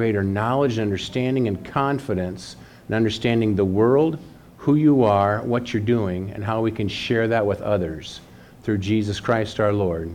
greater knowledge and understanding and confidence and understanding the world, who you are, what you're doing, and how we can share that with others through Jesus Christ our Lord.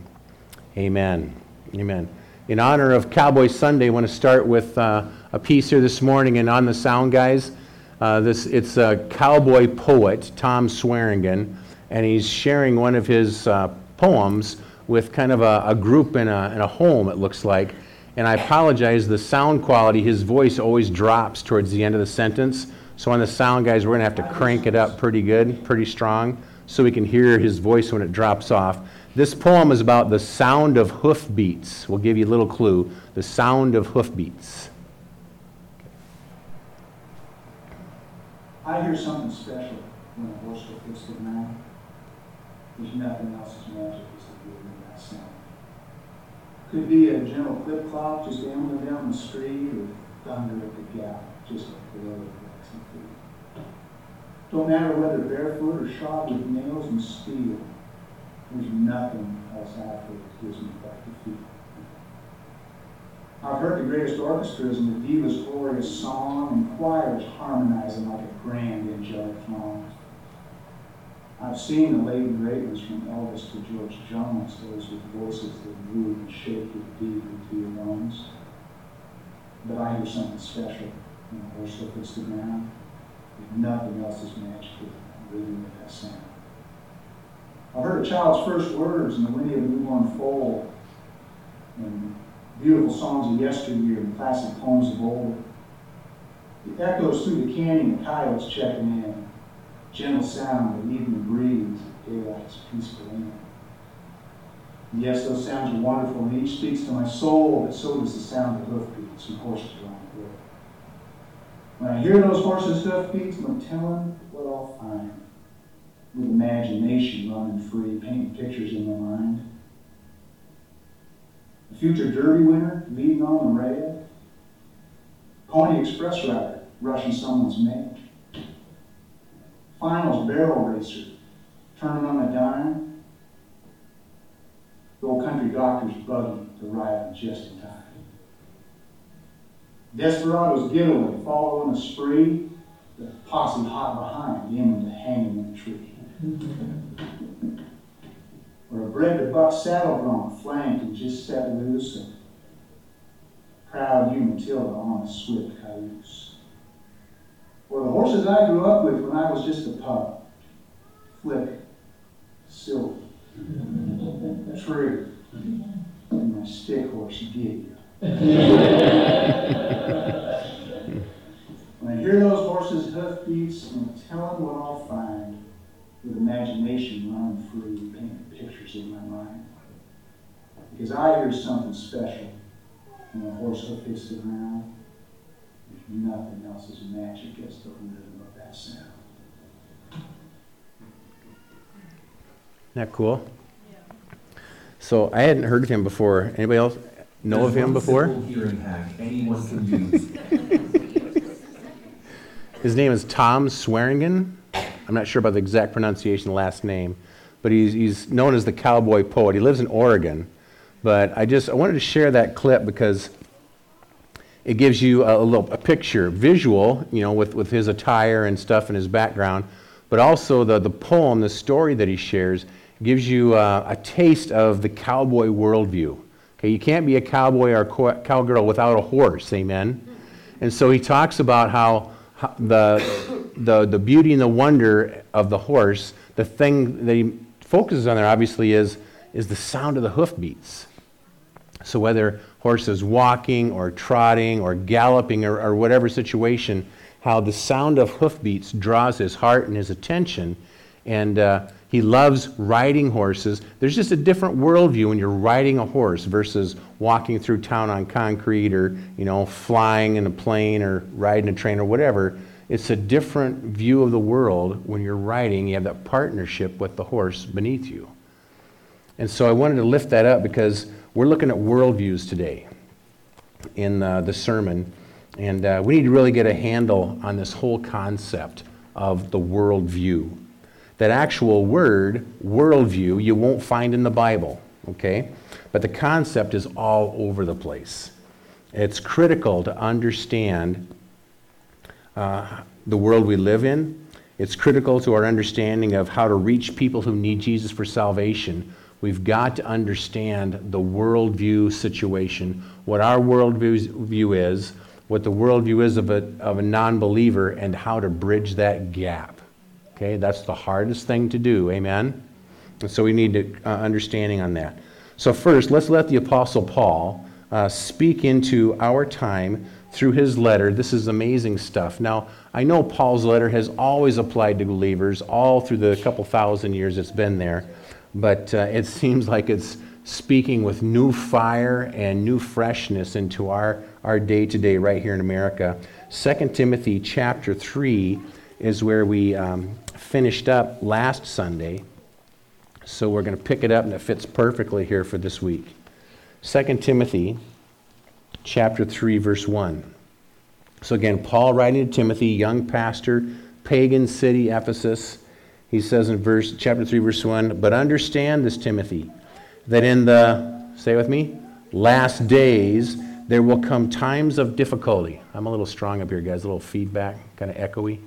Amen. Amen. In honor of Cowboy Sunday, I want to start with uh, a piece here this morning, and on the sound, guys, uh, this it's a cowboy poet, Tom Swearingen, and he's sharing one of his uh, poems with kind of a, a group in a, in a home, it looks like. And I apologize, the sound quality, his voice always drops towards the end of the sentence. So on the sound, guys, we're going to have to crank it up pretty good, pretty strong, so we can hear his voice when it drops off. This poem is about the sound of hoofbeats. We'll give you a little clue. The sound of hoofbeats. I hear something special when a horse hits the ground. There's nothing else as magic as the rhythm of that sound. Could be a gentle clip clop just ambling down the street or thunder at the gap, just a blow of waxing feet. Don't matter whether barefoot or shod with nails and steel, there's nothing else out there that gives me back the feel. I've heard the greatest orchestras and the diva's glorious song and choirs harmonizing like a grand angelic throng. I've seen the laden greatness from Elvis to George Jones, those with voices that move and shake you deep into your bones. But I hear something special when a horse hits the ground. Nothing else is with the rhythm of that sound. I heard a child's first words in the whinny of a newborn foal, and beautiful songs of yesteryear and classic poems of old. It echoes through the canyon, the coyotes checking in, gentle sound of evening breeze, daylight's peaceful in. And yes, those sounds are wonderful, and each speaks to my soul, but so does the sound of hoofbeats and horses around the road. When I hear those horses' hoofbeats, I'm telling what I'll find with imagination running free, painting pictures in my mind. A future Derby winner leading on the rail. Pony Express rider rushing someone's mate. Finals barrel racer turning on a dime. The old country doctor's buggy to ride just in time. Desperado's getaway following a spree. The posse hot behind, aiming to hang him in a tree or a bred to buck saddle grown, flanked and just set loose, and proud you Matilda on a swift cayuse. Or the horses I grew up with when I was just a pup, Flick, Silver, True, and my stick horse Gideon. when I hear those horses' hoofbeats, I'm telling what I'll find with imagination running free, painting pictures in my mind. Because I hear something special when a horse hoof hits the ground. There's nothing else as magic as the rhythm of that sound. Isn't that cool? So I hadn't heard of him before. Anybody else know There's of him one before? simple hearing hack anyone can use. His name is Tom Swearingen. I'm not sure about the exact pronunciation, last name, but he's, he's known as the cowboy poet. He lives in Oregon. But I just I wanted to share that clip because it gives you a, a little a picture, visual, you know, with, with his attire and stuff and his background, but also the, the poem, the story that he shares, gives you uh, a taste of the cowboy worldview. Okay, you can't be a cowboy or co- cowgirl without a horse, amen? And so he talks about how, how the, the, the beauty and the wonder of the horse, the thing that he focuses on there obviously is, is the sound of the hoofbeats. So whether horse is walking or trotting or galloping or, or whatever situation, how the sound of hoofbeats draws his heart and his attention. And uh, he loves riding horses. There's just a different worldview when you're riding a horse versus walking through town on concrete or, you know, flying in a plane or riding a train or whatever. It's a different view of the world when you're riding. You have that partnership with the horse beneath you. And so I wanted to lift that up because we're looking at worldviews today in uh, the sermon. And uh, we need to really get a handle on this whole concept of the worldview. That actual word, worldview, you won't find in the Bible, okay? But the concept is all over the place. It's critical to understand uh, the world we live in. It's critical to our understanding of how to reach people who need Jesus for salvation. We've got to understand the worldview situation, what our worldview view is, what the worldview is of a, of a non believer, and how to bridge that gap. Okay, that's the hardest thing to do. Amen? And so we need to, uh, understanding on that. So, first, let's let the Apostle Paul uh, speak into our time through his letter. This is amazing stuff. Now, I know Paul's letter has always applied to believers all through the couple thousand years it's been there, but uh, it seems like it's speaking with new fire and new freshness into our, our day-to-day right here in America. 2 Timothy chapter 3 is where we um, finished up last Sunday. So we're going to pick it up, and it fits perfectly here for this week. 2 Timothy chapter 3, verse 1. So again, Paul writing to Timothy, young pastor, pagan city, Ephesus. He says in verse chapter 3, verse 1, But understand this, Timothy, that in the, say with me, last days there will come times of difficulty. I'm a little strong up here, guys, a little feedback, kind of echoey.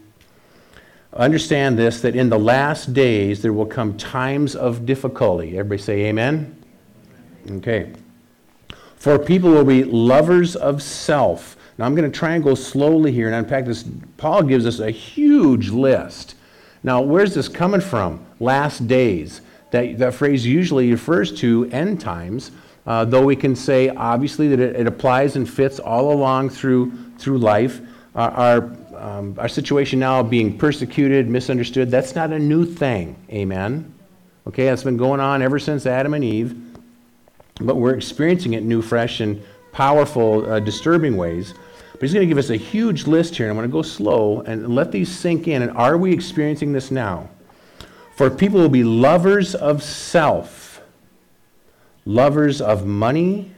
Understand this, that in the last days there will come times of difficulty. Everybody say amen? Okay. For people will be lovers of self. Now I'm going to try and go slowly here and unpack this. Paul gives us a huge list. Now, where's this coming from? Last days. That, that phrase usually refers to end times, uh, though we can say obviously that it, it, applies and fits all along through, through life. Our, um, our situation now being persecuted, misunderstood, that's not a new thing. Amen? Okay, that's been going on ever since Adam and Eve but we're experiencing it new, fresh, and powerful, uh, disturbing ways. But he's going to give us a huge list here, I'm going to go slow and let these sink in. And are we experiencing this now? For people will be lovers of self, lovers of money,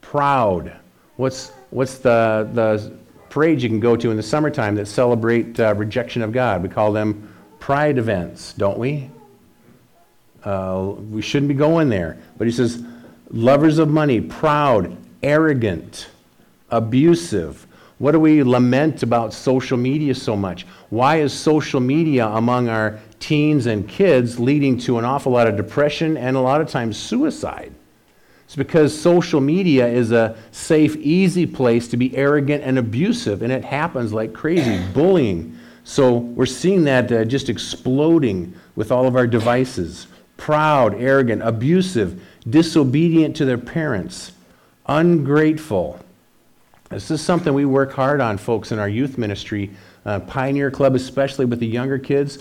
proud. What's, what's the, the parade you can go to in the summertime that celebrate uh, rejection of God? We call them pride events, don't we? Uh, we shouldn't be going there. But he says, lovers of money, proud, arrogant, abusive. What do we lament about social media so much? Why is social media among our teens and kids leading to an awful lot of depression and a lot of times suicide? It's because social media is a safe, easy place to be arrogant and abusive, and it happens like crazy. Bullying. So we're seeing that uh, just exploding with all of our devices proud, arrogant, abusive, disobedient to their parents, ungrateful. This is something we work hard on, folks, in our youth ministry, uh, Pioneer Club, especially with the younger kids.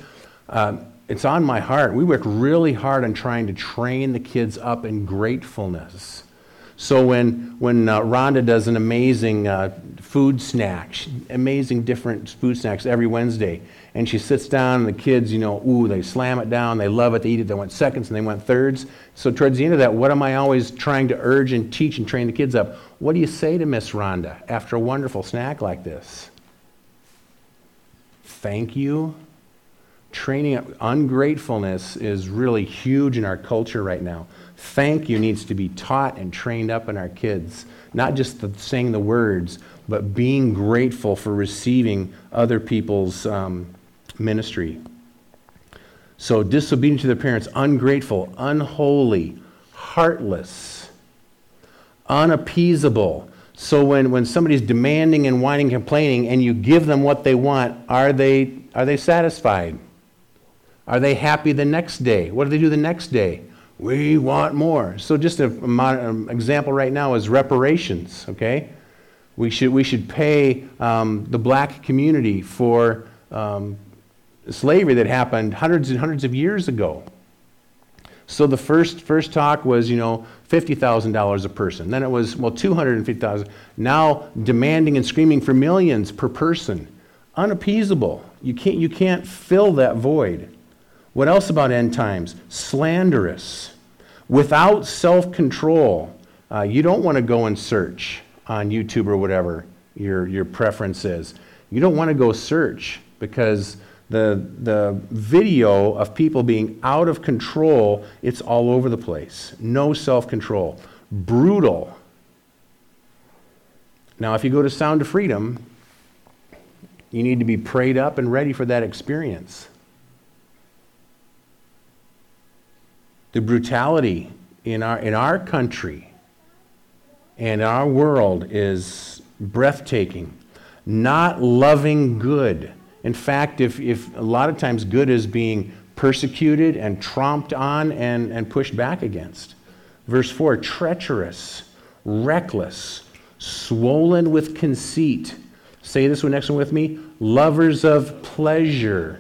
Uh, it's on my heart. We work really hard on trying to train the kids up in gratefulness. So when, when uh, Rhonda does an amazing uh, food snack, amazing different food snacks every Wednesday, and she sits down, and the kids, you know, ooh, they slam it down, they love it, they eat it, they went seconds and they went thirds. So towards the end of that, what am I always trying to urge and teach and train the kids up? What do you say to Miss Rhonda after a wonderful snack like this? Thank you. Training up ungratefulness is really huge in our culture right now. Thank you needs to be taught and trained up in our kids. Not just the, saying the words, but being grateful for receiving other people's um, ministry. So, disobedient to their parents, ungrateful, unholy, heartless, unappeasable. So, when, when somebody's demanding and whining, complaining, and you give them what they want, are they, are they satisfied? Are they happy the next day? What do they do the next day? We want more. So, just an um, example right now is reparations, okay? We should, we should pay um, the black community for um, slavery that happened hundreds and hundreds of years ago. So the first, first talk was, you know, $50,000 a person. Then it was, well, 250,000. Now demanding and screaming for millions per person. Unappeasable. You can't, you can't fill that void. What else about end times? Slanderous. Without self control. Uh, you don't want to go and search on YouTube or whatever your, your preference is. You don't want to go search because the, the video of people being out of control, it's all over the place. No self control. Brutal. Now, if you go to Sound of Freedom, you need to be prayed up and ready for that experience. The brutality in our, in our country and our world is breathtaking. Not loving good. In fact, if, if a lot of times good is being persecuted and tromped on and, and pushed back against. Verse 4 treacherous, reckless, swollen with conceit. Say this one next one with me lovers of pleasure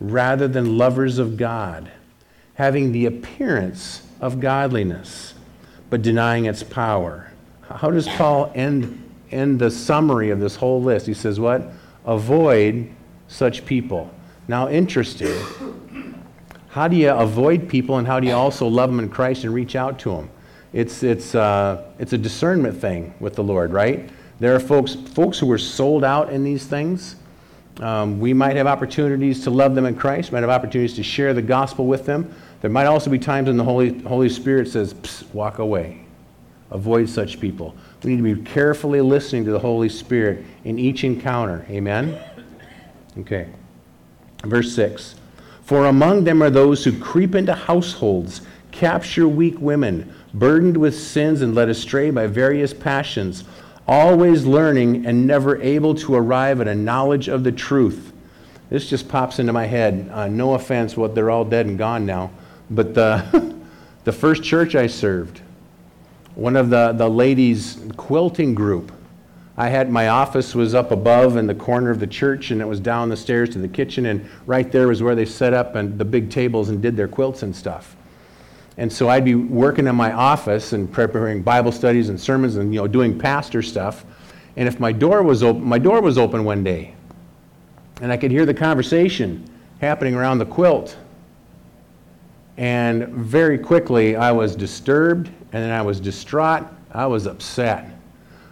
rather than lovers of God, having the appearance of godliness, but denying its power. How does Paul end, end the summary of this whole list? He says, What? Avoid such people. Now, interesting. How do you avoid people and how do you also love them in Christ and reach out to them? It's, it's, uh, it's a discernment thing with the Lord, right? There are folks, folks who are sold out in these things. Um, we might have opportunities to love them in Christ, might have opportunities to share the gospel with them. There might also be times when the Holy, Holy Spirit says, walk away. Avoid such people. We need to be carefully listening to the Holy Spirit in each encounter. Amen? Okay. Verse 6 For among them are those who creep into households, capture weak women, burdened with sins and led astray by various passions, always learning and never able to arrive at a knowledge of the truth. This just pops into my head. Uh, no offense, what they're all dead and gone now. But the, the first church I served, one of the, the ladies' quilting group, I had my office was up above in the corner of the church, and it was down the stairs to the kitchen, and right there was where they set up and the big tables and did their quilts and stuff. And so I'd be working in my office and preparing Bible studies and sermons and you know doing pastor stuff. And if my door was open, my door was open one day, and I could hear the conversation happening around the quilt. And very quickly I was disturbed and then I was distraught. I was upset.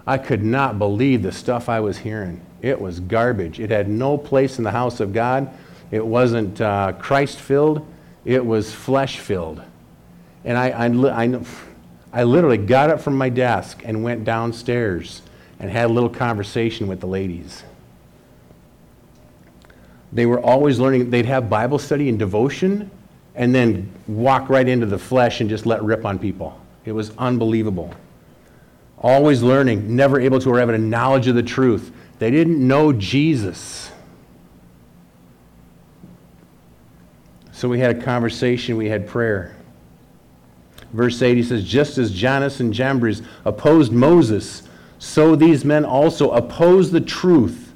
I could not believe the stuff I was hearing. It was garbage. It had no place in the house of God. It wasn't uh, Christ filled, it was flesh filled. And I, I, I, I literally got up from my desk and went downstairs and had a little conversation with the ladies. They were always learning, they'd have Bible study and devotion and then walk right into the flesh and just let rip on people. It was unbelievable. Always learning, never able to arrive at a knowledge of the truth. They didn't know Jesus. So we had a conversation, we had prayer. Verse 8, he says, Just as Jannes and Jambres opposed Moses, so these men also oppose the truth.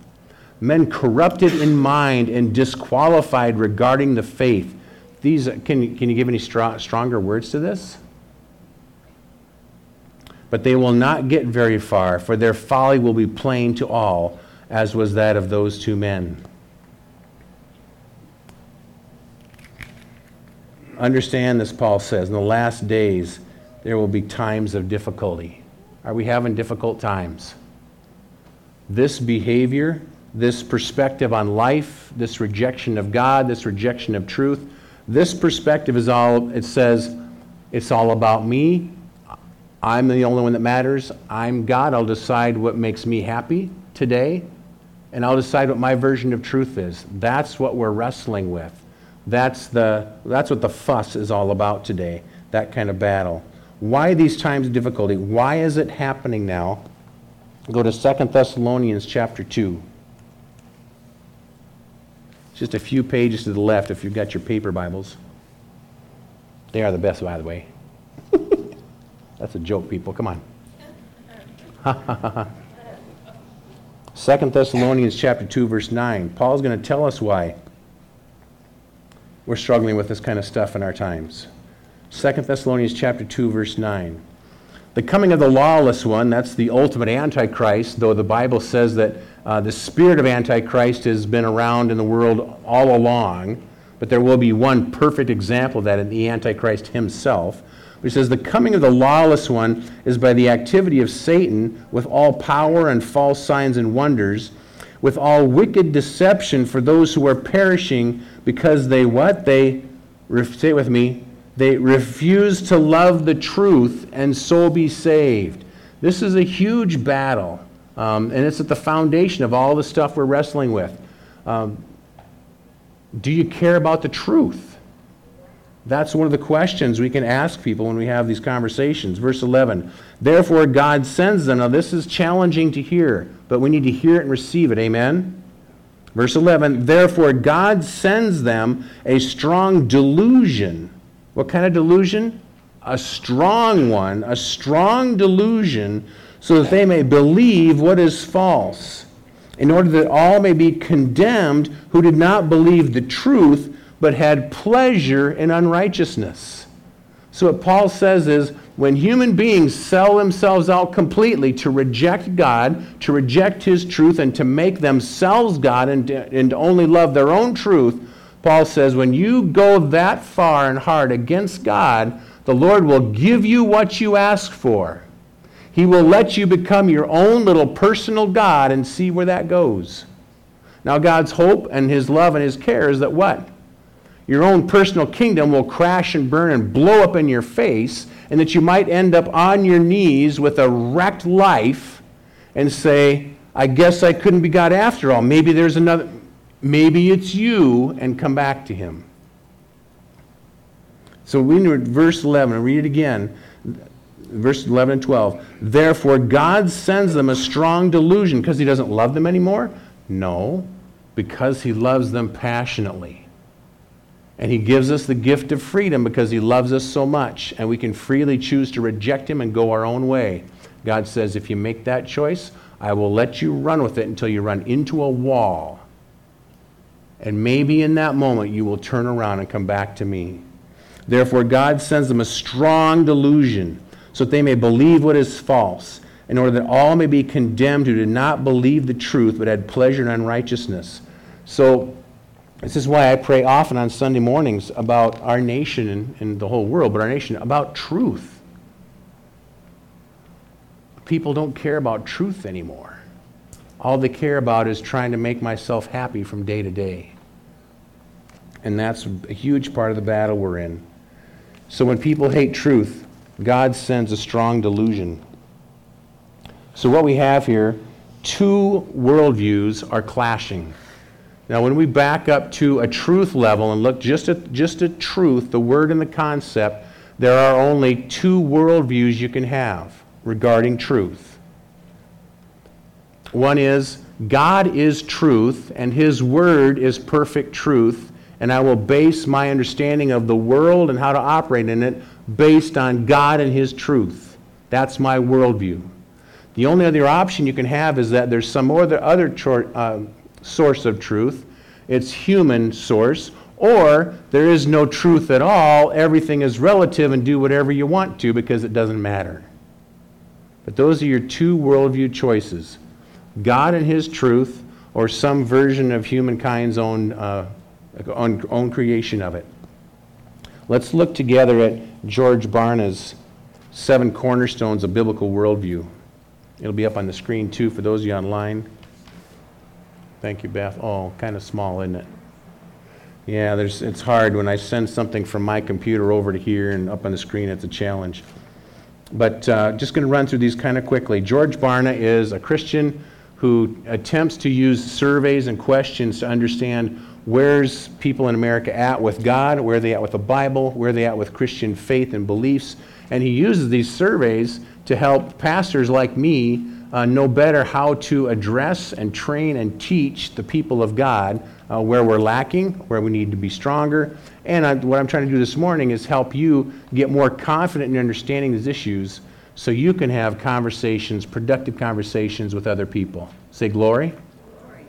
Men corrupted in mind and disqualified regarding the faith. These, can, can you give any strong, stronger words to this? But they will not get very far, for their folly will be plain to all, as was that of those two men. Understand this, Paul says. In the last days, there will be times of difficulty. Are we having difficult times? This behavior, this perspective on life, this rejection of God, this rejection of truth, this perspective is all, it says, it's all about me. I'm the only one that matters. I'm God. I'll decide what makes me happy today, and I'll decide what my version of truth is. That's what we're wrestling with. That's, the, that's what the fuss is all about today, that kind of battle. Why these times of difficulty? Why is it happening now? Go to 2 Thessalonians chapter 2. Just a few pages to the left if you've got your paper Bibles. They are the best, by the way. That's a joke, people. Come on. 2 Thessalonians chapter 2, verse 9. Paul's going to tell us why we're struggling with this kind of stuff in our times. 2 Thessalonians chapter 2 verse 9. The coming of the lawless one, that's the ultimate antichrist, though the Bible says that uh, the spirit of antichrist has been around in the world all along, but there will be one perfect example of that in the antichrist himself. He says, The coming of the lawless one is by the activity of Satan with all power and false signs and wonders with all wicked deception for those who are perishing because they what? They, say it with me, they refuse to love the truth and so be saved. This is a huge battle Um, and it's at the foundation of all the stuff we're wrestling with. Um, do you care about the truth? That's one of the questions we can ask people when we have these conversations. Verse 11, therefore God sends them. Now, this is challenging to hear, but we need to hear it and receive it. Amen? Verse 11, therefore God sends them a strong delusion. What kind of delusion? A strong one, a strong delusion, so that they may believe what is false, in order that all may be condemned who did not believe the truth but had pleasure in unrighteousness. So, what Paul says is when human beings sell themselves out completely to reject God, to reject His truth, and to make themselves God and, and only love their own truth, Paul says when you go that far and hard against God, the Lord will give you what you ask for. He will let you become your own little personal God and see where that goes. Now, God's hope and His love and His care is that what? Your own personal kingdom will crash and burn and blow up in your face, and that you might end up on your knees with a wrecked life and say, I guess I couldn't be God after all. Maybe there's another, maybe it's you, and come back to Him. So we read verse 11, read it again. Verse 11 and 12. Therefore, God sends them a strong delusion because He doesn't love them anymore? No, because He loves them passionately. And he gives us the gift of freedom because he loves us so much. And we can freely choose to reject him and go our own way. God says, if you make that choice, I will let you run with it until you run into a wall. And maybe in that moment you will turn around and come back to me. Therefore, God sends them a strong delusion so that they may believe what is false, in order that all may be condemned who did not believe the truth but had pleasure in unrighteousness. So, this is why I pray often on Sunday mornings about our nation and, and, the whole world, but our nation, about truth. People don't care about truth anymore. All they care about is trying to make myself happy from day to day. And that's a huge part of the battle we're in. So when people hate truth, God sends a strong delusion. So what we have here, two worldviews are clashing. Now, when we back up to a truth level and look just at, just at truth, the word and the concept, there are only two worldviews you can have regarding truth. One is God is truth, and His word is perfect truth, and I will base my understanding of the world and how to operate in it based on God and His truth. That's my worldview. The only other option you can have is that there's some other, other uh, source of truth, it's human source, or there is no truth at all, everything is relative and do whatever you want to because it doesn't matter. But those are your two worldview choices God and His truth, or some version of humankind's own, uh, own, own creation of it. Let's look together at George Barna's Seven Cornerstones of Biblical Worldview. It'll be up on the screen too for those of you online. Thank you, Beth. Oh, kind of small, isn't it? Yeah, there's, it's hard when I send something from my computer over to here and up on the screen, it's a challenge. But uh, just going to run through these kind of quickly. George Barna is a Christian who attempts to use surveys and questions to understand where's people in America at with God, where are they at with the Bible, where are they at with Christian faith and beliefs. And he uses these surveys to help pastors like me uh, know better how to address and train and teach the people of God uh, where we're lacking, where we need to be stronger. And I, what I'm trying to do this morning is help you get more confident in understanding these issues so you can have conversations, productive conversations with other people. Say glory. glory.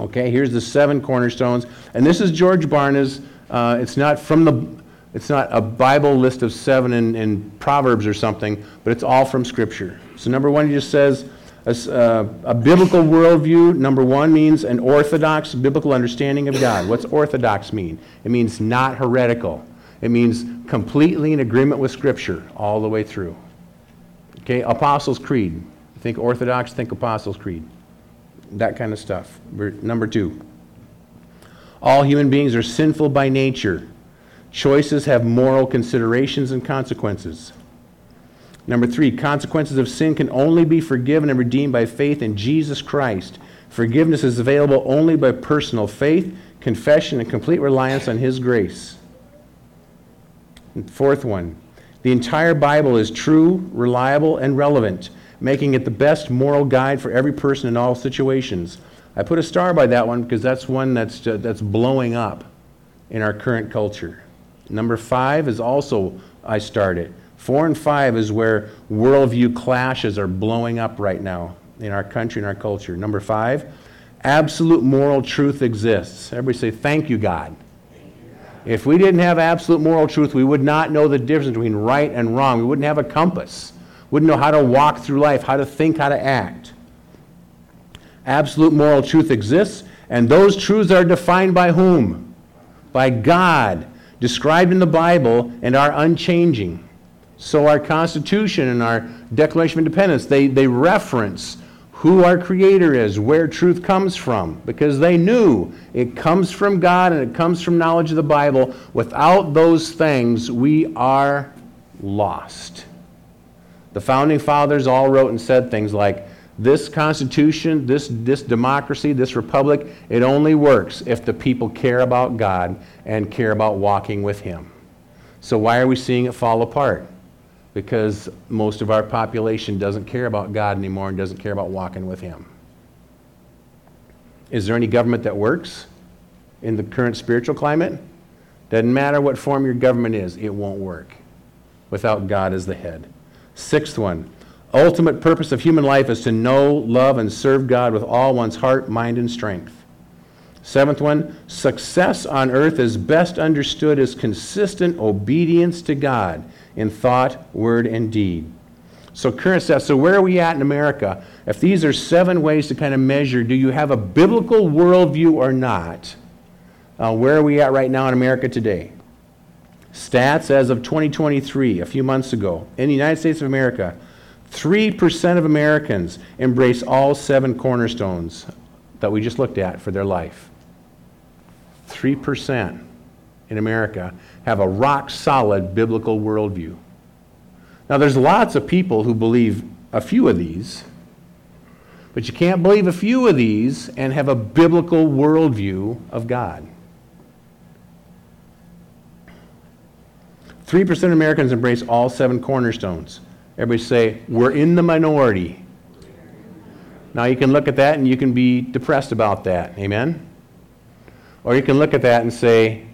Okay, here's the seven cornerstones. And this is George Barna's. Uh, it's not from the it's not a Bible list of seven in, in, Proverbs or something, but it's all from Scripture. So, number one, he just says a, uh, a, biblical worldview, number one, means an orthodox biblical understanding of God. What's orthodox mean? It means not heretical, it means completely in agreement with Scripture all the way through. Okay, Apostles' Creed. Think Orthodox, think Apostles' Creed. That kind of stuff. Number two, all human beings are sinful by nature. Choices have moral considerations and consequences. Number three, consequences of sin can only be forgiven and redeemed by faith in Jesus Christ. Forgiveness is available only by personal faith, confession, and complete reliance on His grace. And fourth one, the entire Bible is true, reliable, and relevant, making it the best moral guide for every person in all situations. I put a star by that one because that's one that's, uh, that's blowing up in our current culture. Number five is also, I started. Four and five is where worldview clashes are blowing up right now in our country and our culture. Number five, absolute moral truth exists. Everybody say, Thank you, God. If we didn't have absolute moral truth, we would not know the difference between right and wrong. We wouldn't have a compass. Wouldn't know how to walk through life, how to think, how to act. Absolute moral truth exists, and those truths are defined by whom? By God, described in the Bible, and are unchanging. So our Constitution and our Declaration of Independence, they, they reference who our Creator is, where truth comes from, because they knew it comes from God and it comes from knowledge of the Bible. Without those things, we are lost. The founding fathers all wrote and said things like, this Constitution, this, this democracy, this republic, it only works if the people care about God and care about walking with Him. So, why are we seeing it fall apart? Because most of our population doesn't care about God anymore and doesn't care about walking with Him. Is there any government that works in the current spiritual climate? Doesn't matter what form your government is, it won't work without God as the head. Sixth one ultimate purpose of human life is to know, love, and serve God with all one's heart, mind, and strength. Seventh one, success on earth is best understood as consistent obedience to God in thought, word, and deed. So, current stats. So, where are we at in America? If these are seven ways to kind of measure, do you have a biblical worldview or not? Uh, where are we at right now in America today? Stats as of 2023, a few months ago, in the United States of America, 3% of Americans embrace all seven cornerstones that we just looked at for their life. 3% in America have a rock solid biblical worldview. Now, there's lots of people who believe a few of these, but you can't believe a few of these and have a biblical worldview of God. 3% of Americans embrace all seven cornerstones. Everybody say, we're in the minority. Now you can look at that and you can be depressed about that. Amen? Or you can look at that and say,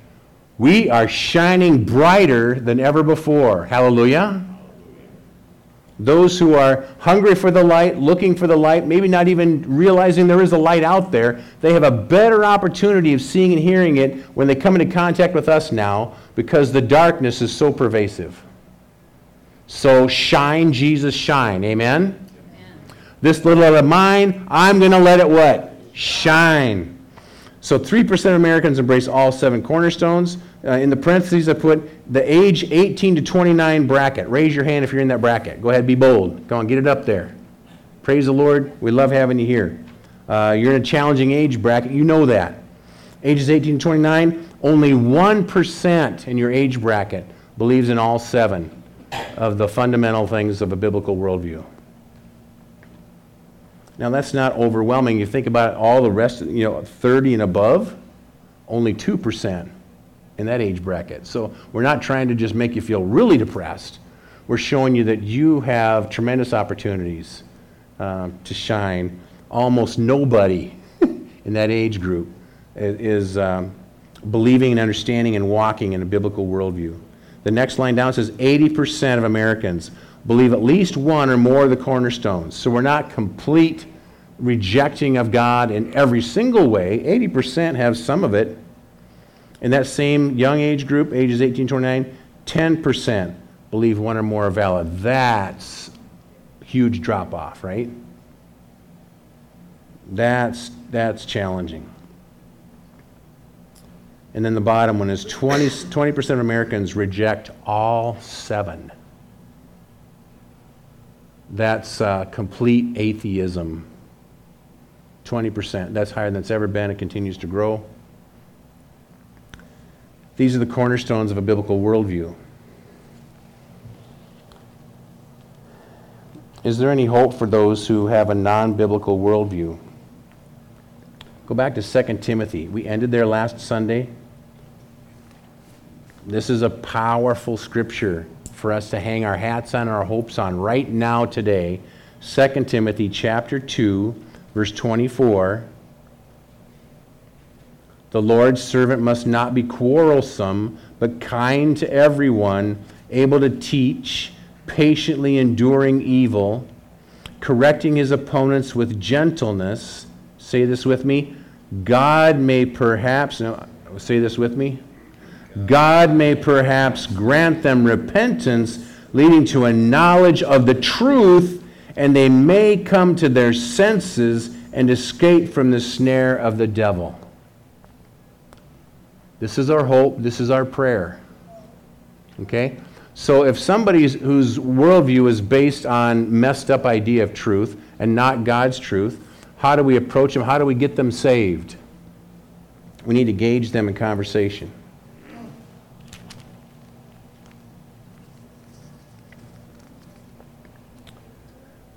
we are shining brighter than ever before. Hallelujah. Those who are hungry for the light, looking for the light, maybe not even realizing there is a light out there, they have a better opportunity of seeing and hearing it when they come into contact with us now because the darkness is so pervasive. So shine, Jesus, shine. Amen? Amen. This little light of mine, I'm going to let it what? Shine. So 3% of Americans embrace all seven cornerstones. Uh, in the parentheses, I put the age 18 to 29 bracket. Raise your hand if you're in that bracket. Go ahead, be bold. Go on, get it up there. Praise the Lord. We love having you here. Uh, you're in a challenging age bracket. You know that. Ages 18 to 29, only 1% in your age bracket believes in all seven of the fundamental things of a biblical worldview. Now, that's not overwhelming. You think about all the rest, you know, 30 and above, only 2% in that age bracket. So we're not trying to just make you feel really depressed. We're showing you that you have tremendous opportunities um, to shine. Almost nobody in that age group is um, believing and understanding and walking in a biblical worldview. The next line down says 80% of Americans believe at least one or more of the cornerstones. So we're not complete rejecting of God in every single way. 80% have some of it. In that same young age group, ages 18 to 29, 10% believe one or more are valid. That's huge drop off, right? That's, that's challenging. And then the bottom one is 20, 20% of Americans reject all seven. That's uh, complete atheism. 20%. That's higher than it's ever been. It continues to grow. These are the cornerstones of a biblical worldview. Is there any hope for those who have a non biblical worldview? Go back to 2 Timothy. We ended there last Sunday. This is a powerful scripture for us to hang our hats on, our hopes on right now, today. 2 Timothy chapter 2, verse 24. The Lord's servant must not be quarrelsome, but kind to everyone, able to teach, patiently enduring evil, correcting his opponents with gentleness. Say this with me. God may perhaps, no, say this with me. God may perhaps grant them repentance, leading to a knowledge of the truth, and they may come to their senses and escape from the snare of the devil. This is our hope. This is our prayer. Okay? So if somebody whose worldview is based on messed up idea of truth and not God's truth, how do we approach them? How do we get them saved? We need to gauge them in conversation.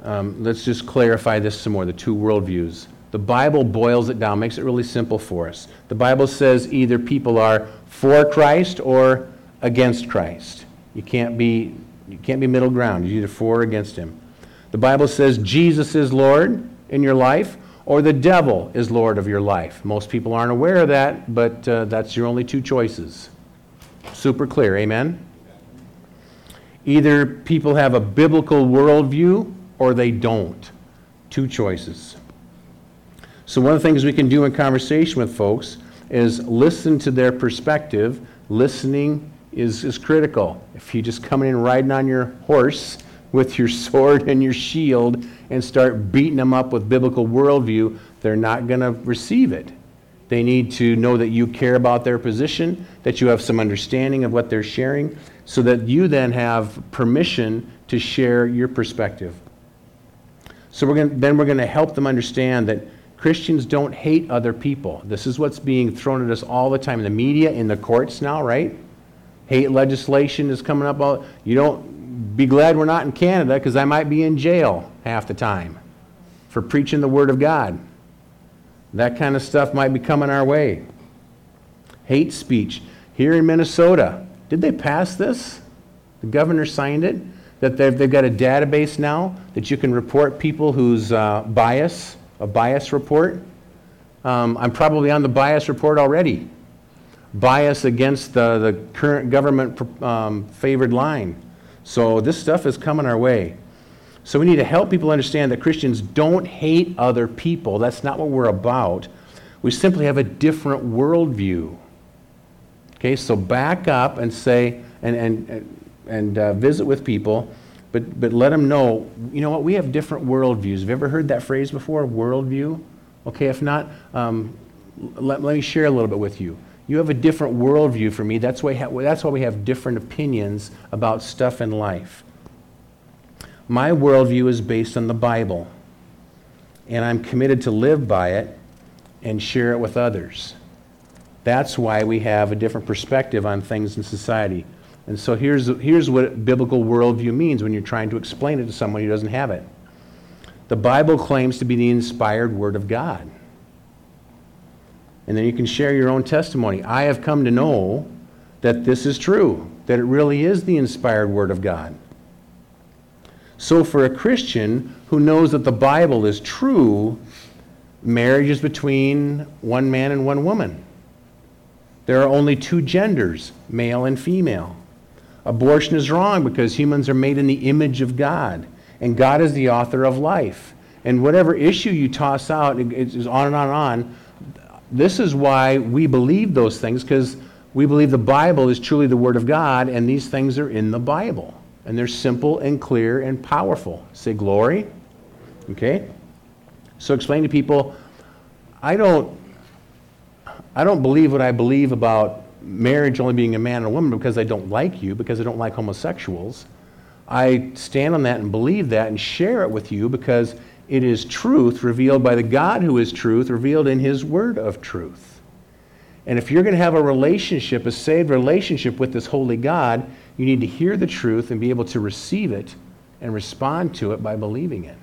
Um, let's just clarify this some more the two worldviews. The Bible boils it down, makes it really simple for us. The Bible says either people are for Christ or against Christ. You can't be, you can't be middle ground. You're either for or against him. The Bible says Jesus is Lord in your life or the devil is Lord of your life. Most people aren't aware of that, but uh, that's your only two choices. Super clear, amen? Either people have a biblical worldview or they don't. Two choices. So, one of the things we can do in conversation with folks is listen to their perspective. Listening is, is critical. If you just come in riding on your horse with your sword and your shield and start beating them up with biblical worldview, they're not going to receive it. They need to know that you care about their position, that you have some understanding of what they're sharing, so that you then have permission to share your perspective. So we're going then we're going to help them understand that Christians don't hate other people. This is what's being thrown at us all the time in the media, in the courts now, right? Hate legislation is coming up. All, you don't be glad we're not in Canada because I might be in jail half the time for preaching the Word of God. That kind of stuff might be coming our way. Hate speech. Here in Minnesota, did they pass this? The governor signed it. That they've, they've got a database now that you can report people whose uh, bias a bias report. Um, I'm probably on the bias report already. Bias against the, the current government um, favored line. So this stuff is coming our way. So we need to help people understand that Christians don't hate other people. That's not what we're about. We simply have a different worldview. Okay, so back up and say, and, and, and uh, visit with people but, but let them know, you know what, we have different worldviews. Have you ever heard that phrase before, worldview? Okay, if not, um, let, let me share a little bit with you. You have a different worldview for me. That's why, that's why we have different opinions about stuff in life. My worldview is based on the Bible, and I'm committed to live by it and share it with others. That's why we have a different perspective on things in society. And so here's, here's what biblical worldview means when you're trying to explain it to someone who doesn't have it. The Bible claims to be the inspired Word of God. And then you can share your own testimony. I have come to know that this is true, that it really is the inspired Word of God. So, for a Christian who knows that the Bible is true, marriage is between one man and one woman. There are only two genders, male and female. Abortion is wrong because humans are made in the image of God, and God is the author of life. And whatever issue you toss out, it's on and on and on. This is why we believe those things, because we believe the Bible is truly the Word of God, and these things are in the Bible. And they're simple and clear and powerful. Say glory. Okay? So explain to people, I don't I don't believe what I believe about marriage only being a man and a woman because I don't like you, because I don't like homosexuals. I stand on that and believe that and share it with you because it is truth revealed by the God who is truth, revealed in his word of truth. And if you're going to have a relationship, a saved relationship with this holy God, you need to hear the truth and be able to receive it and respond to it by believing it.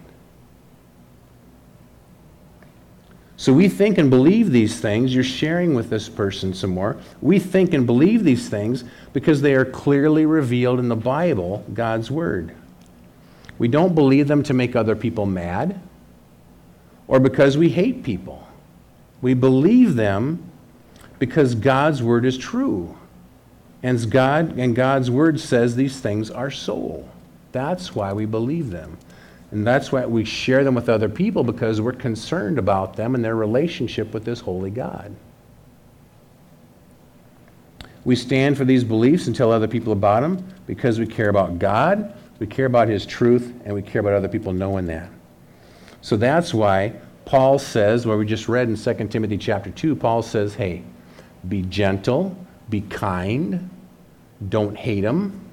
So we think and believe these things. You're sharing with this person some more. We think and believe these things because they are clearly revealed in the Bible, God's Word. We don't believe them to make other people mad or because we hate people. We believe them because God's Word is true. And, God, and God's Word says these things are so. That's why we believe them. And that's why we share them with other people because we're concerned about them and their relationship with this holy God. We stand for these beliefs and tell other people about them because we care about God, we care about His truth, and we care about other people knowing that. So that's why Paul says, where we just read in 2 Timothy chapter 2, Paul says, hey, be gentle, be kind, don't hate them,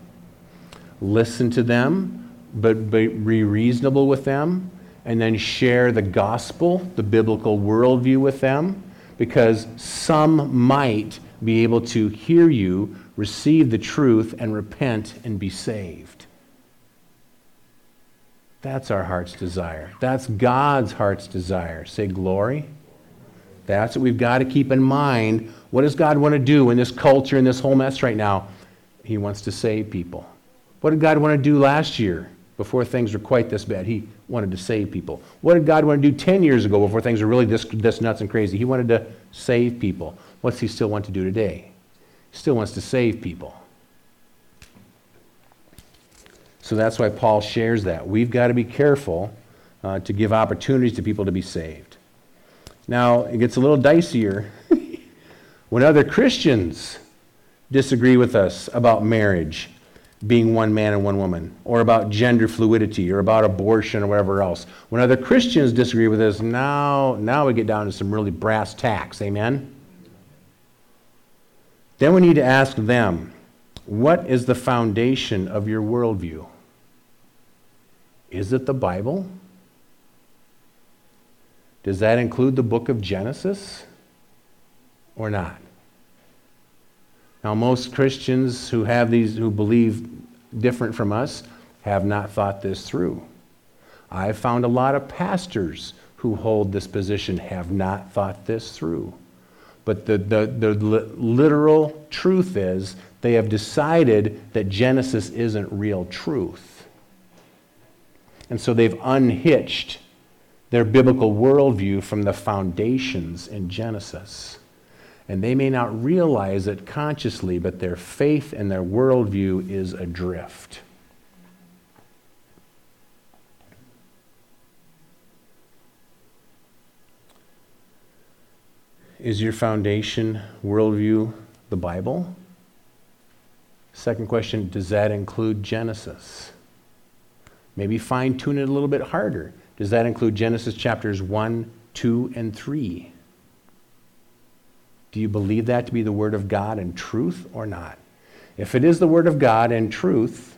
listen to them, but be reasonable with them, and then share the gospel, the biblical worldview with them, because some might be able to hear you, receive the truth, and repent and be saved. That's our heart's desire. That's God's heart's desire. Say glory. That's what we've got to keep in mind. What does God want to do in this culture, in this whole mess right now? He wants to save people. What did God want to do last year before things were quite this bad? He wanted to save people. What did God want to do 10 years ago before things were really this, this nuts and crazy? He wanted to save people. What's He still want to do today? He still wants to save people. So that's why Paul shares that. We've got to be careful uh, to give opportunities to people to be saved. Now, it gets a little dicier when other Christians disagree with us about marriage being one man and one woman, or about gender fluidity, or about abortion, or whatever else. When other Christians disagree with us, now, now we get down to some really brass tacks. Amen? Then we need to ask them what is the foundation of your worldview? Is it the Bible? Does that include the book of Genesis or not? Now, most Christians who have these, who believe different from us, have not thought this through. I've found a lot of pastors who hold this position have not thought this through. But the, the, the literal truth is they have decided that Genesis isn't real truth. And so they've unhitched their biblical worldview from the foundations in Genesis. And they may not realize it consciously, but their faith and their worldview is adrift. Is your foundation worldview the Bible? Second question Does that include Genesis? Maybe fine tune it a little bit harder. Does that include Genesis chapters 1, 2, and 3? Do you believe that to be the Word of God and truth or not? If it is the Word of God and truth,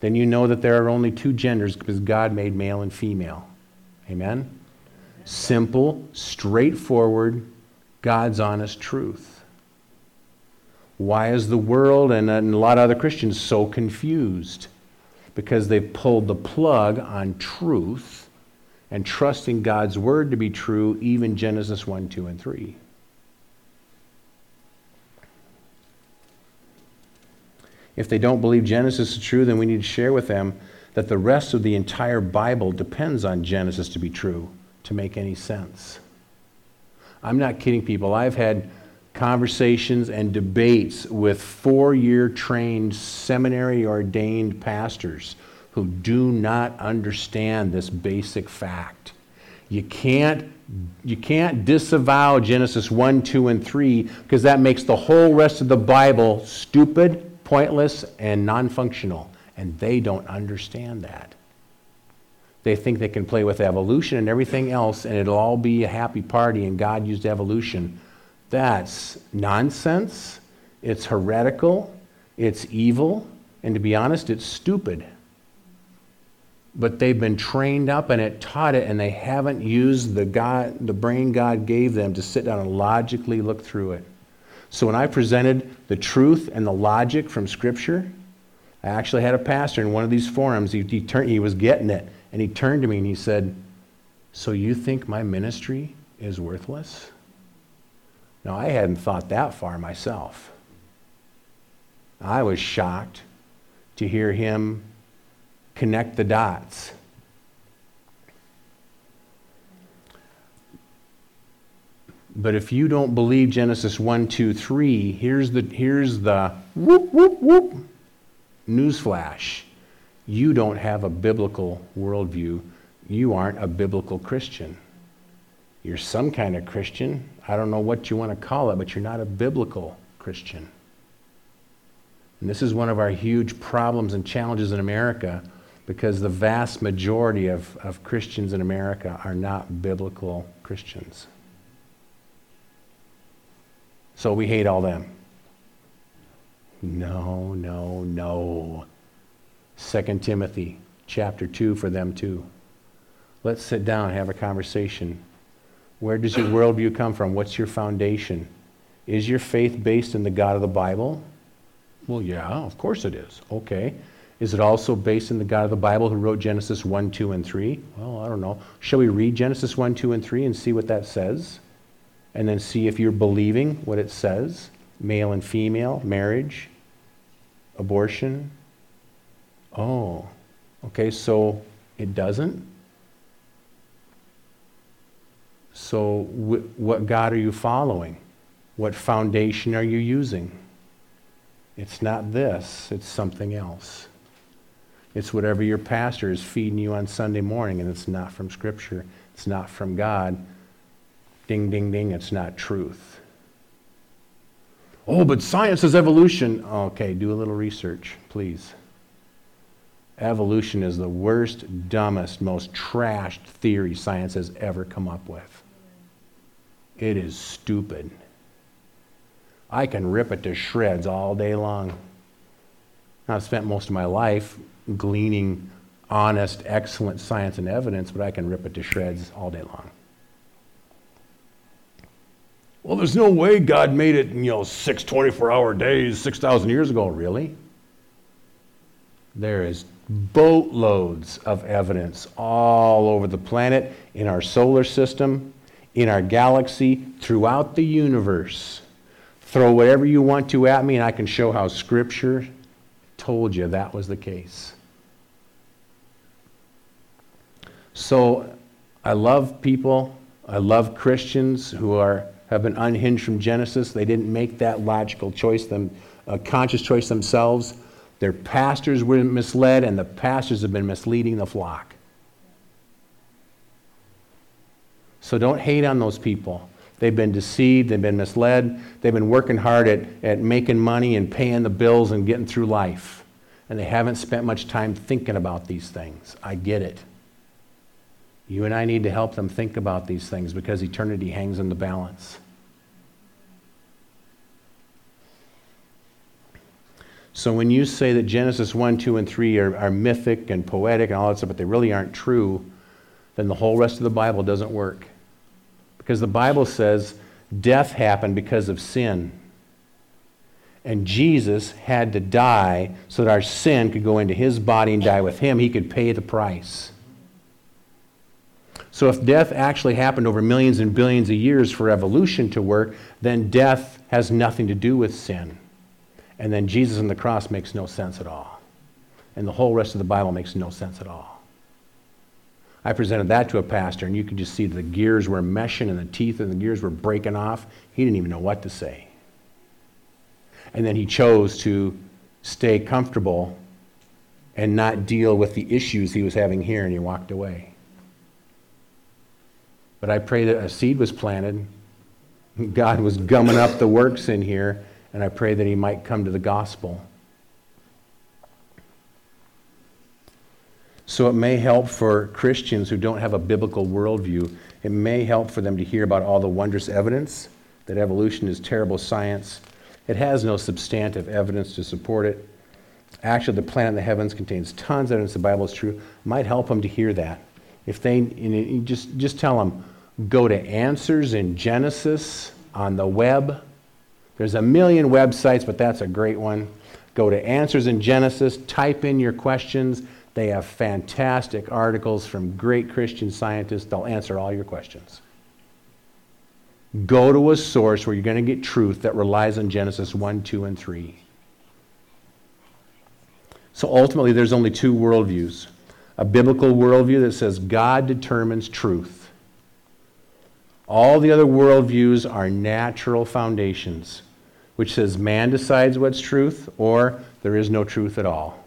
then you know that there are only two genders because God made male and female. Amen? Simple, straightforward, God's honest truth. Why is the world and a lot of other Christians so confused? because they've pulled the plug on truth and trusting God's word to be true, even Genesis 1, 2, and 3. If they don't believe Genesis is true, then we need to share with them that the rest of the entire Bible depends on Genesis to be true, to make any sense. I'm not kidding people. I've had conversations and debates with four year trained seminary ordained pastors who do not understand this basic fact. You can't, you can't disavow Genesis 1, 2, and 3 because that makes the whole rest of the Bible stupid, pointless, and non functional. And they don't understand that. They think they can play with evolution and everything else, and it'll all be a happy party, and God used evolution that's nonsense, it's heretical, it's evil, and to be honest, it's stupid. But they've been trained up and it taught it, and they haven't used the, God, the brain God gave them to sit down and logically look through it. So when I presented the truth and the logic from Scripture, I actually had a pastor in one of these forums, he, he, turned, he was getting it, and he turned to me and he said, So you think my ministry is worthless? Now, I hadn't thought that far myself. I was shocked to hear him connect the dots. But if you don't believe Genesis 1, 2, 3, here's the, here's the whoop, whoop, whoop newsflash. You don't have a biblical worldview. You aren't a biblical Christian. You're some kind of Christian. I don't know what you want to call it, but you're not a biblical Christian. And this is one of our huge problems and challenges in America because the vast majority of, of Christians in America are not biblical Christians. So we hate all them. No, no, no. 2 Timothy chapter 2 for them too. Let's sit down and have a conversation. Where does your worldview come from? What's your foundation? Is your faith based in the God of the Bible? Well, yeah, of course it is. Okay. Is it also based in the God of the Bible who wrote Genesis 1, 2, and 3? Well, I don't know. Shall we read Genesis 1, 2, and 3 and see what that says? And then see if you're believing what it says male and female, marriage, abortion. Oh, okay, so it doesn't? So, wh- what God are you following? What foundation are you using? It's not this, it's something else. It's whatever your pastor is feeding you on Sunday morning, and it's not from Scripture, it's not from God. Ding, ding, ding, it's not truth. Oh, but science is evolution. Okay, do a little research, please. Evolution is the worst, dumbest, most trashed theory science has ever come up with. It is stupid. I can rip it to shreds all day long. I've spent most of my life gleaning honest, excellent science and evidence, but I can rip it to shreds all day long. Well, there's no way God made it in, you know, six 24 hour days 6,000 years ago. Really? There is boatloads of evidence all over the planet, in our solar system, in our galaxy, throughout the universe. Throw whatever you want to at me, and I can show how Scripture told you that was the case. So I love people, I love Christians who are have been unhinged from Genesis. They didn't make that logical choice, them, a conscious choice themselves. Their pastors were misled, and the pastors have been misleading the flock. So don't hate on those people. They've been deceived, they've been misled, they've been working hard at, at making money and paying the bills and getting through life. And they haven't spent much time thinking about these things. I get it. You and I need to help them think about these things because eternity hangs in the balance. So when you say that Genesis 1, 2, and 3 are, are mythic and poetic and all that stuff, but they really aren't true, then the whole rest of the Bible doesn't work. Because the Bible says death happened because of sin. And Jesus had to die so that our sin could go into his body and die with him. He could pay the price. So, if death actually happened over millions and billions of years for evolution to work, then death has nothing to do with sin. And then Jesus on the cross makes no sense at all. And the whole rest of the Bible makes no sense at all. I presented that to a pastor, and you could just see the gears were meshing and the teeth and the gears were breaking off. He didn't even know what to say. And then he chose to stay comfortable and not deal with the issues he was having here, and he walked away. But I pray that a seed was planted. God was gumming up the works in here, and I pray that he might come to the gospel. So it may help for Christians who don't have a biblical worldview. It may help for them to hear about all the wondrous evidence that evolution is terrible science. It has no substantive evidence to support it. Actually, the planet in the heavens contains tons of evidence the Bible is true. Might help them to hear that. If they you just just tell them go to answers in Genesis on the web. There's a million websites, but that's a great one. Go to Answers in Genesis, type in your questions. They have fantastic articles from great Christian scientists. They'll answer all your questions. Go to a source where you're going to get truth that relies on Genesis 1, 2, and 3. So ultimately, there's only two worldviews a biblical worldview that says God determines truth. All the other worldviews are natural foundations, which says man decides what's truth or there is no truth at all.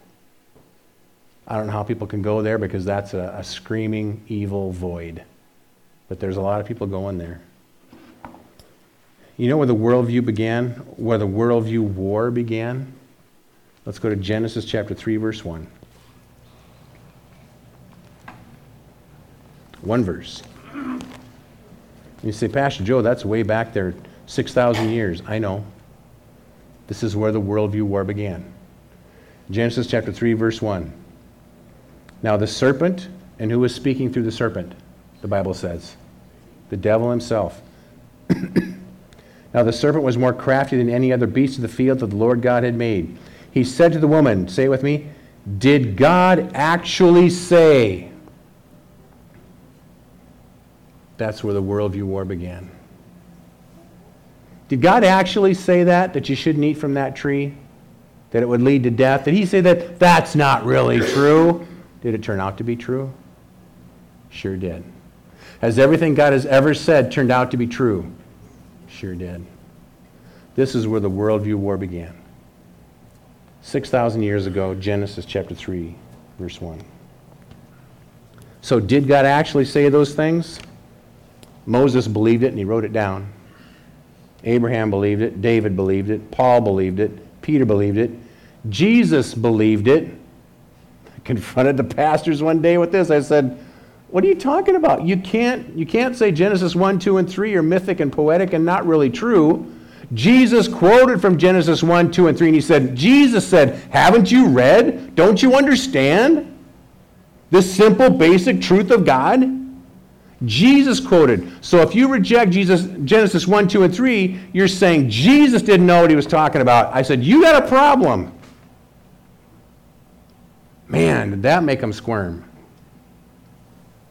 I don't know how people can go there because that's a, a screaming evil void. But there's a lot of people going there. You know where the worldview began? Where the worldview war began? Let's go to Genesis chapter 3, verse 1. One verse. You say, Pastor Joe, that's way back there, 6,000 years. I know. This is where the worldview war began. Genesis chapter 3, verse 1. Now the serpent, and who was speaking through the serpent? The Bible says. The devil himself. now the serpent was more crafty than any other beast of the field that the Lord God had made. He said to the woman, Say it with me, Did God actually say? That's where the worldview war began. Did God actually say that, that you shouldn't eat from that tree? That it would lead to death? Did He say that that's not really true? Did it turn out to be true? Sure did. Has everything God has ever said turned out to be true? Sure did. This is where the worldview war began. 6,000 years ago, Genesis chapter 3, verse 1. So, did God actually say those things? Moses believed it and he wrote it down. Abraham believed it. David believed it. Paul believed it. Peter believed it. Jesus believed it. I confronted the pastors one day with this. I said, What are you talking about? You can't, you can't say Genesis 1, 2, and 3 are mythic and poetic and not really true. Jesus quoted from Genesis 1, 2, and 3, and he said, Jesus said, Haven't you read? Don't you understand this simple, basic truth of God? Jesus quoted. So if you reject Jesus, Genesis 1, 2, and 3, you're saying Jesus didn't know what he was talking about. I said, You got a problem. Man, did that make them squirm?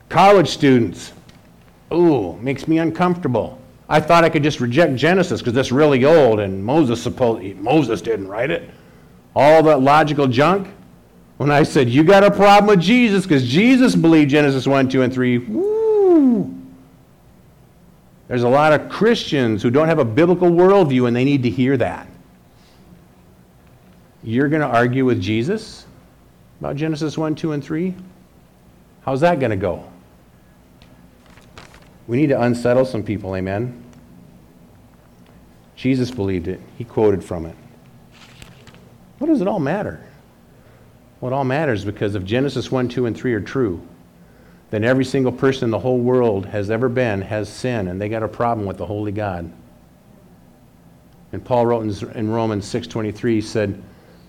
College students. Ooh, makes me uncomfortable. I thought I could just reject Genesis because it's really old and Moses supposed Moses didn't write it. All that logical junk. When I said you got a problem with Jesus because Jesus believed Genesis 1, 2, and 3, woo. There's a lot of Christians who don't have a biblical worldview and they need to hear that. You're going to argue with Jesus about Genesis 1, 2, and 3? How's that going to go? We need to unsettle some people, amen? Jesus believed it, he quoted from it. What does it all matter? Well, it all matters because if Genesis 1, 2, and 3 are true, then every single person in the whole world has ever been has sin, and they got a problem with the holy God. And Paul wrote in Romans 6.23, he said,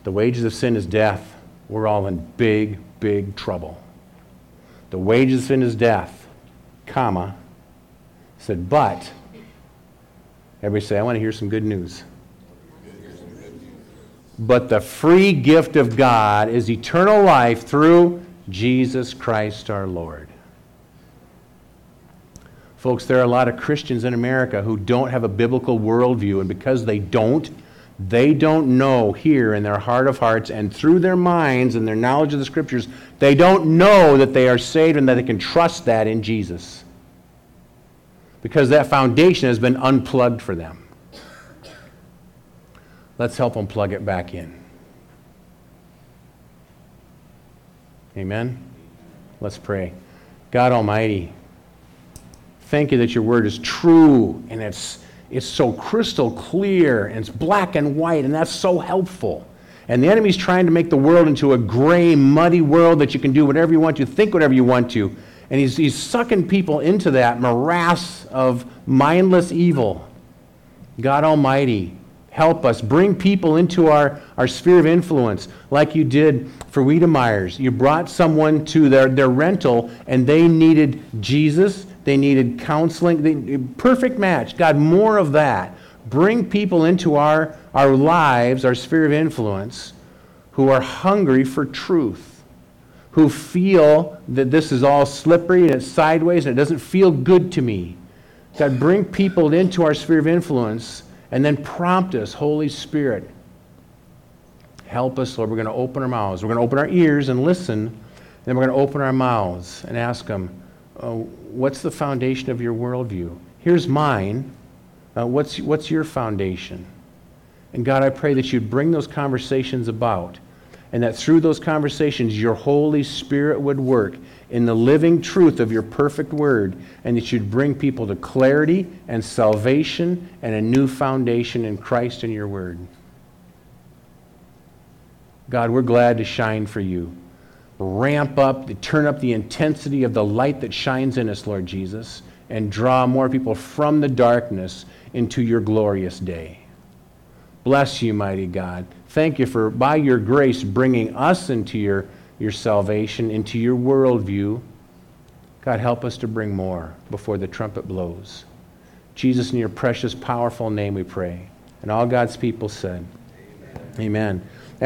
the wages of sin is death. We're all in big, big trouble. The wages of sin is death, comma, He said, but, everybody say, I want to hear some good news. But the free gift of God is eternal life through Jesus Christ our Lord. Folks, there are a lot of Christians in America who don't have a biblical worldview, and because they don't, they don't know here in their heart of hearts and through their minds and their knowledge of the scriptures, they don't know that they are saved and that they can trust that in Jesus. Because that foundation has been unplugged for them. Let's help them plug it back in. Amen? Let's pray. God Almighty, thank you that your word is true and it's, it's so crystal clear and it's black and white, and that's so helpful. And the enemy's trying to make the world into a gray, muddy world that you can do whatever you want to, think whatever you want to. And he's, he's sucking people into that morass of mindless evil. God Almighty, help us. Bring people into our, our sphere of influence like you did for Wiedemeyer's. You brought someone to their, their rental and they needed Jesus, they needed counseling. They, perfect match. God, more of that. Bring people into our, our lives, our sphere of influence, who are hungry for truth, who feel that this is all slippery and it's sideways and it doesn't feel good to me. God, bring people into our sphere of influence and then prompt us, Holy Spirit. Help us, Lord. We're going to open our mouths. We're going to open our ears and listen. Then we're going to open our mouths and ask them, oh, What's the foundation of your worldview? Here's mine. Uh, what's, what's your foundation? And God, I pray that you'd bring those conversations about, and that through those conversations, your Holy Spirit would work in the living truth of your perfect word, and that you'd bring people to clarity and salvation and a new foundation in Christ and your word. God, we're glad to shine for you. Ramp up, turn up the intensity of the light that shines in us, Lord Jesus, and draw more people from the darkness into your glorious day. Bless you, mighty God. Thank you for, by your grace, bringing us into your, your salvation, into your worldview. God, help us to bring more before the trumpet blows. Jesus, in your precious, powerful name we pray. And all God's people said, Amen. Amen.